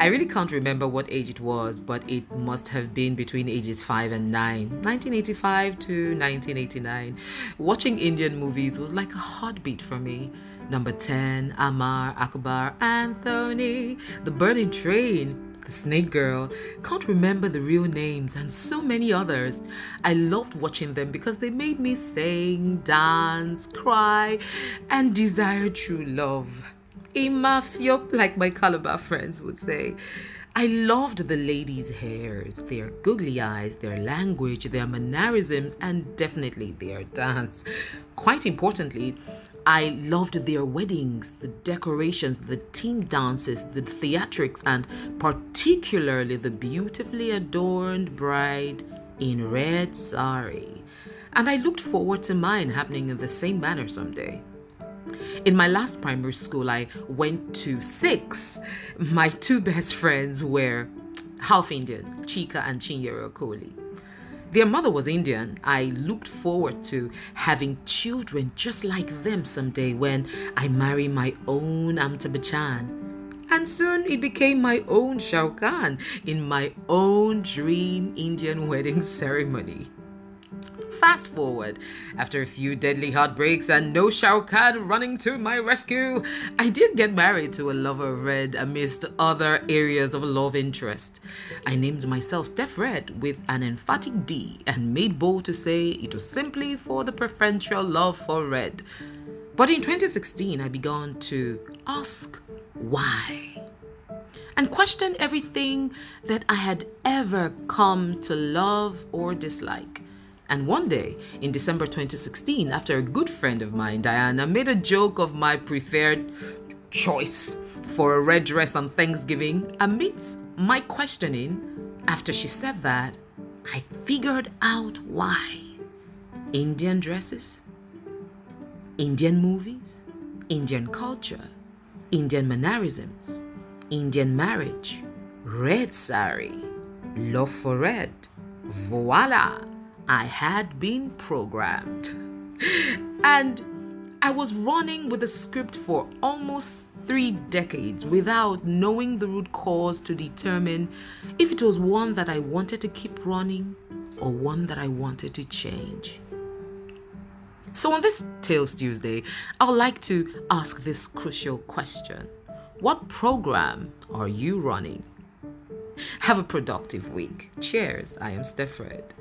I really can't remember what age it was, but it must have been between ages 5 and 9. 1985 to 1989. Watching Indian movies was like a heartbeat for me. Number 10, Amar, Akbar, Anthony, The Burning Train, The Snake Girl, can't remember the real names, and so many others. I loved watching them because they made me sing, dance, cry, and desire true love. Imafyop, like my Calabar friends would say. I loved the ladies' hairs, their googly eyes, their language, their mannerisms, and definitely their dance. Quite importantly, I loved their weddings, the decorations, the team dances, the theatrics, and particularly the beautifully adorned bride in red sari. And I looked forward to mine happening in the same manner someday. In my last primary school, I went to six. My two best friends were half Indian, Chika and Chinyere Okoli. Their mother was Indian. I looked forward to having children just like them someday when I marry my own Amitabh Bachchan. And soon it became my own Shah Rukh Khan in my own dream Indian wedding ceremony. Fast forward, after a few deadly heartbreaks and no Shah Rukh Khan running to my rescue, I did get married to a lover of red amidst other areas of love interest. I named myself Steph Red with an emphatic D and made bold to say it was simply for the preferential love for red. But in 2016, I began to ask why and question everything that I had ever come to love or dislike. And one day, in December 2016, after a good friend of mine, Diana, made a joke of my preferred choice for a red dress on Thanksgiving, amidst my questioning, after she said that, I figured out why. Indian dresses, Indian movies, Indian culture, Indian mannerisms, Indian marriage, red sari, love for red. Voila! I had been programmed. And I was running with a script for almost three decades without knowing the root cause to determine if it was one that I wanted to keep running or one that I wanted to change. So, on this Tales Tuesday, I would like to ask this crucial question What program are you running? Have a productive week. Cheers. I am Steph Red.